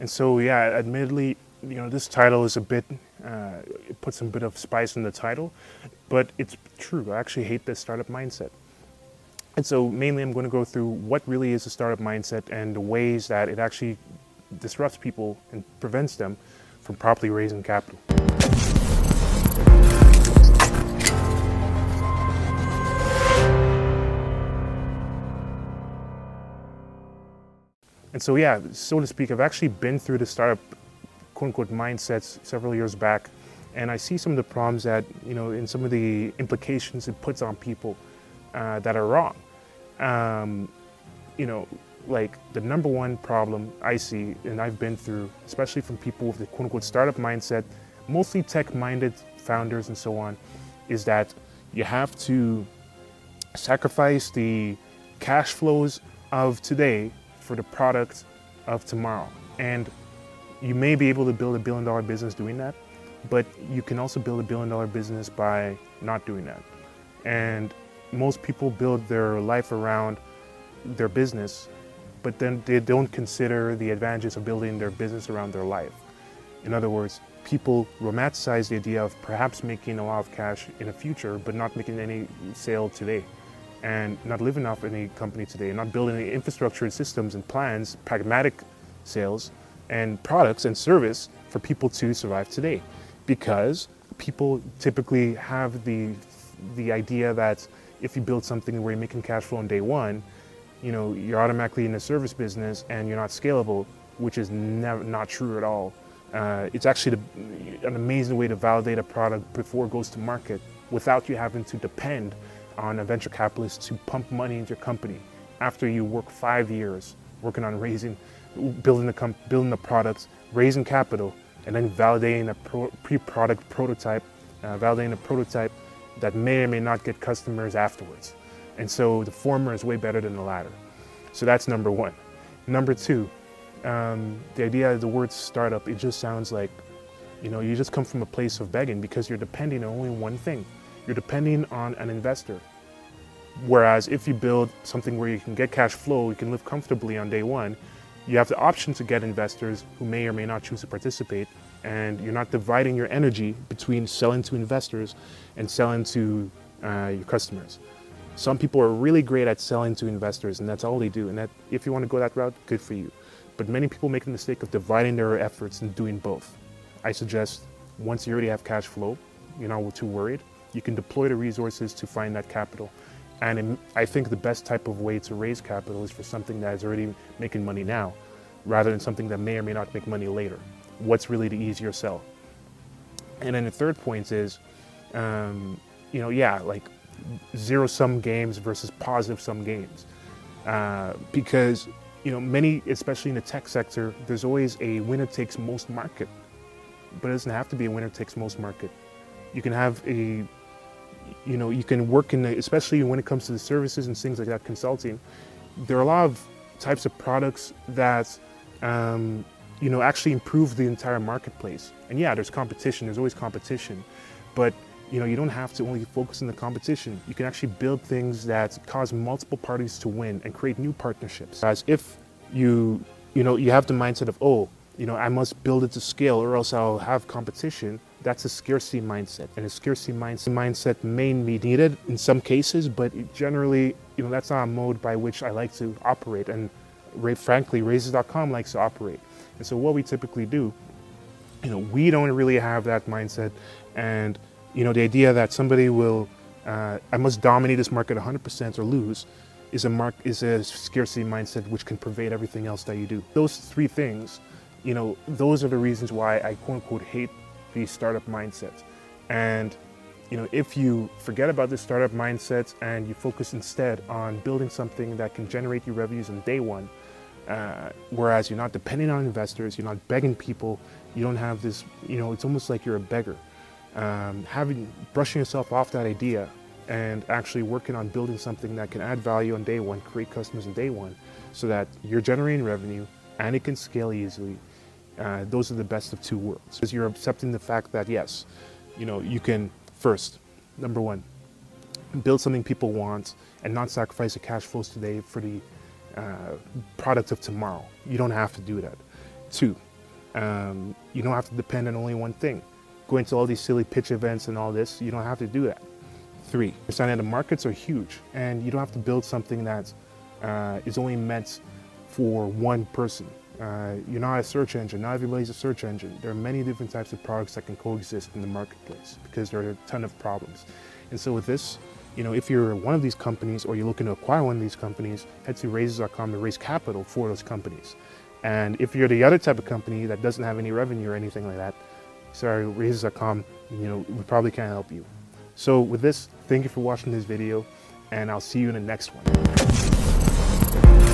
And so, yeah, admittedly, you know, this title is a bit, uh, it puts a bit of spice in the title, but it's true. I actually hate this startup mindset. And so, mainly, I'm going to go through what really is a startup mindset and the ways that it actually disrupts people and prevents them from properly raising capital. And so, yeah, so to speak, I've actually been through the startup quote unquote mindsets several years back, and I see some of the problems that, you know, in some of the implications it puts on people uh, that are wrong. Um, you know, like the number one problem I see and I've been through, especially from people with the quote unquote startup mindset, mostly tech minded founders and so on, is that you have to sacrifice the cash flows of today for the product of tomorrow. And you may be able to build a billion dollar business doing that, but you can also build a billion dollar business by not doing that. And most people build their life around their business, but then they don't consider the advantages of building their business around their life. In other words, people romanticize the idea of perhaps making a lot of cash in the future, but not making any sale today and not living off any company today, and not building any infrastructure and systems and plans, pragmatic sales and products and service for people to survive today. Because people typically have the, the idea that if you build something where you're making cash flow on day one, you know, you're automatically in the service business and you're not scalable, which is never, not true at all. Uh, it's actually the, an amazing way to validate a product before it goes to market without you having to depend on a venture capitalist to pump money into your company after you work five years working on raising, building the, comp- building the products, raising capital, and then validating a pro- pre-product prototype, uh, validating a prototype that may or may not get customers afterwards. And so the former is way better than the latter. So that's number one. Number two, um, the idea of the word startup, it just sounds like, you know, you just come from a place of begging because you're depending on only one thing. You're depending on an investor. Whereas if you build something where you can get cash flow, you can live comfortably on day one, you have the option to get investors who may or may not choose to participate, and you're not dividing your energy between selling to investors and selling to uh, your customers. Some people are really great at selling to investors, and that's all they do. And that, if you want to go that route, good for you. But many people make the mistake of dividing their efforts and doing both. I suggest once you already have cash flow, you're not too worried, you can deploy the resources to find that capital and I think the best type of way to raise capital is for something that is already making money now, rather than something that may or may not make money later. What's really the easier sell? And then the third point is, um, you know, yeah, like zero sum games versus positive sum games. Uh, because, you know, many, especially in the tech sector, there's always a winner takes most market. But it doesn't have to be a winner takes most market. You can have a you know, you can work in, the, especially when it comes to the services and things like that, consulting. There are a lot of types of products that, um, you know, actually improve the entire marketplace. And yeah, there's competition. There's always competition, but you know, you don't have to only focus on the competition. You can actually build things that cause multiple parties to win and create new partnerships. As if you, you know, you have the mindset of, oh, you know, I must build it to scale or else I'll have competition that's a scarcity mindset. And a scarcity mindset may be needed in some cases, but generally, you know, that's not a mode by which I like to operate. And frankly, Raises.com likes to operate. And so what we typically do, you know, we don't really have that mindset. And, you know, the idea that somebody will, uh, I must dominate this market 100% or lose, is a mark is a scarcity mindset which can pervade everything else that you do. Those three things, you know, those are the reasons why I quote unquote hate the startup mindsets. And you know, if you forget about this startup mindset and you focus instead on building something that can generate you revenues on day one, uh, whereas you're not depending on investors, you're not begging people, you don't have this, you know, it's almost like you're a beggar. Um, having brushing yourself off that idea and actually working on building something that can add value on day one, create customers on day one, so that you're generating revenue and it can scale easily uh, those are the best of two worlds. Because you're accepting the fact that yes, you know, you can first, number one, build something people want and not sacrifice the cash flows today for the uh, product of tomorrow. You don't have to do that. Two, Um, you don't have to depend on only one thing. Going to all these silly pitch events and all this, you don't have to do that. Three, understand that the markets are huge and you don't have to build something that uh, is only meant for one person. Uh, you're not a search engine. Not everybody's a search engine. There are many different types of products that can coexist in the marketplace because there are a ton of problems. And so with this, you know, if you're one of these companies or you're looking to acquire one of these companies, head to raises.com to raise capital for those companies. And if you're the other type of company that doesn't have any revenue or anything like that, sorry, raises.com, you know, we probably can't help you. So with this, thank you for watching this video and I'll see you in the next one.